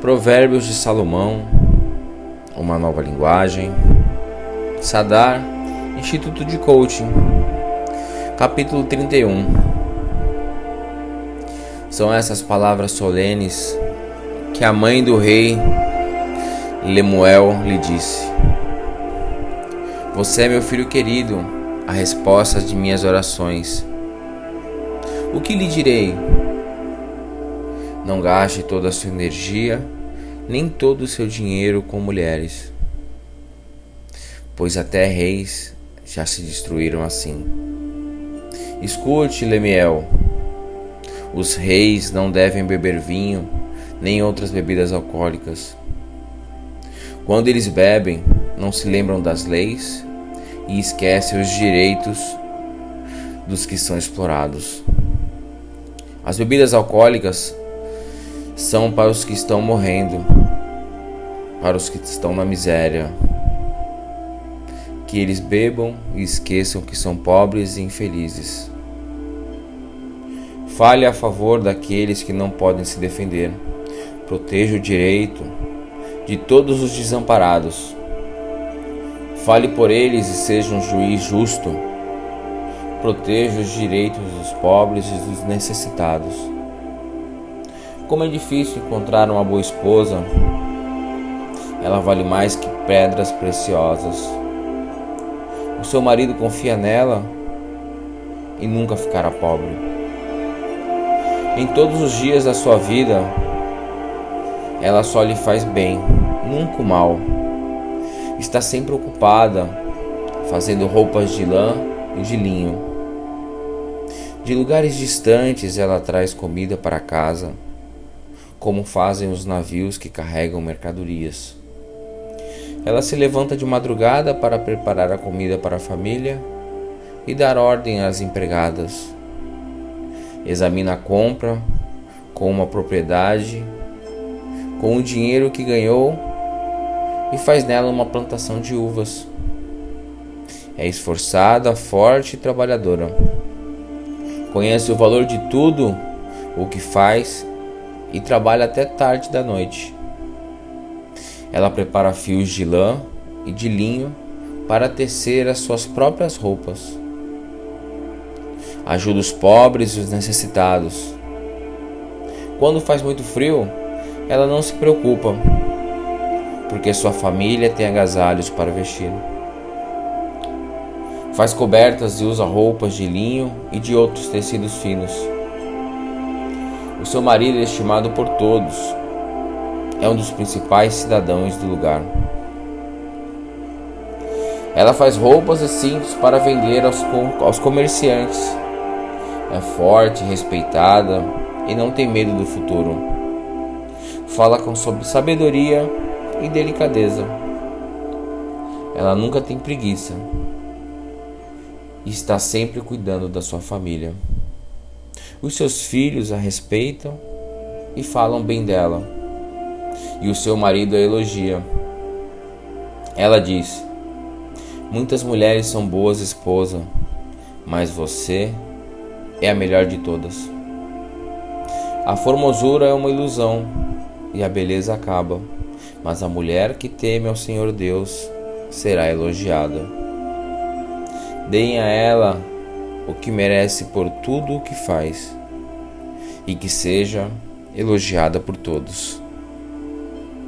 Provérbios de Salomão, Uma Nova Linguagem, Sadar, Instituto de Coaching, capítulo 31. São essas palavras solenes que a mãe do rei Lemuel lhe disse: Você é meu filho querido, a resposta de minhas orações. O que lhe direi? Não gaste toda a sua energia, nem todo o seu dinheiro com mulheres, pois até reis já se destruíram assim. Escute, Lemiel: os reis não devem beber vinho, nem outras bebidas alcoólicas. Quando eles bebem, não se lembram das leis e esquecem os direitos dos que são explorados. As bebidas alcoólicas são para os que estão morrendo, para os que estão na miséria. Que eles bebam e esqueçam que são pobres e infelizes. Fale a favor daqueles que não podem se defender. Proteja o direito de todos os desamparados. Fale por eles e seja um juiz justo. Proteja os direitos dos pobres e dos necessitados. Como é difícil encontrar uma boa esposa. Ela vale mais que pedras preciosas. O seu marido confia nela e nunca ficará pobre. Em todos os dias da sua vida, ela só lhe faz bem, nunca o mal. Está sempre ocupada, fazendo roupas de lã e de linho. De lugares distantes ela traz comida para casa como fazem os navios que carregam mercadorias. Ela se levanta de madrugada para preparar a comida para a família e dar ordem às empregadas. Examina a compra com uma propriedade, com o dinheiro que ganhou e faz nela uma plantação de uvas. É esforçada, forte e trabalhadora. Conhece o valor de tudo o que faz e trabalha até tarde da noite. Ela prepara fios de lã e de linho para tecer as suas próprias roupas. Ajuda os pobres e os necessitados. Quando faz muito frio, ela não se preocupa, porque sua família tem agasalhos para vestir. Faz cobertas e usa roupas de linho e de outros tecidos finos o seu marido é estimado por todos. É um dos principais cidadãos do lugar. Ela faz roupas e cintos para vender aos, aos comerciantes. É forte, respeitada e não tem medo do futuro. Fala com sabedoria e delicadeza. Ela nunca tem preguiça e está sempre cuidando da sua família. Os seus filhos a respeitam e falam bem dela, e o seu marido a elogia. Ela diz: Muitas mulheres são boas esposas, mas você é a melhor de todas. A formosura é uma ilusão e a beleza acaba, mas a mulher que teme ao Senhor Deus será elogiada. Deem a ela o que merece por tudo o que faz e que seja elogiada por todos.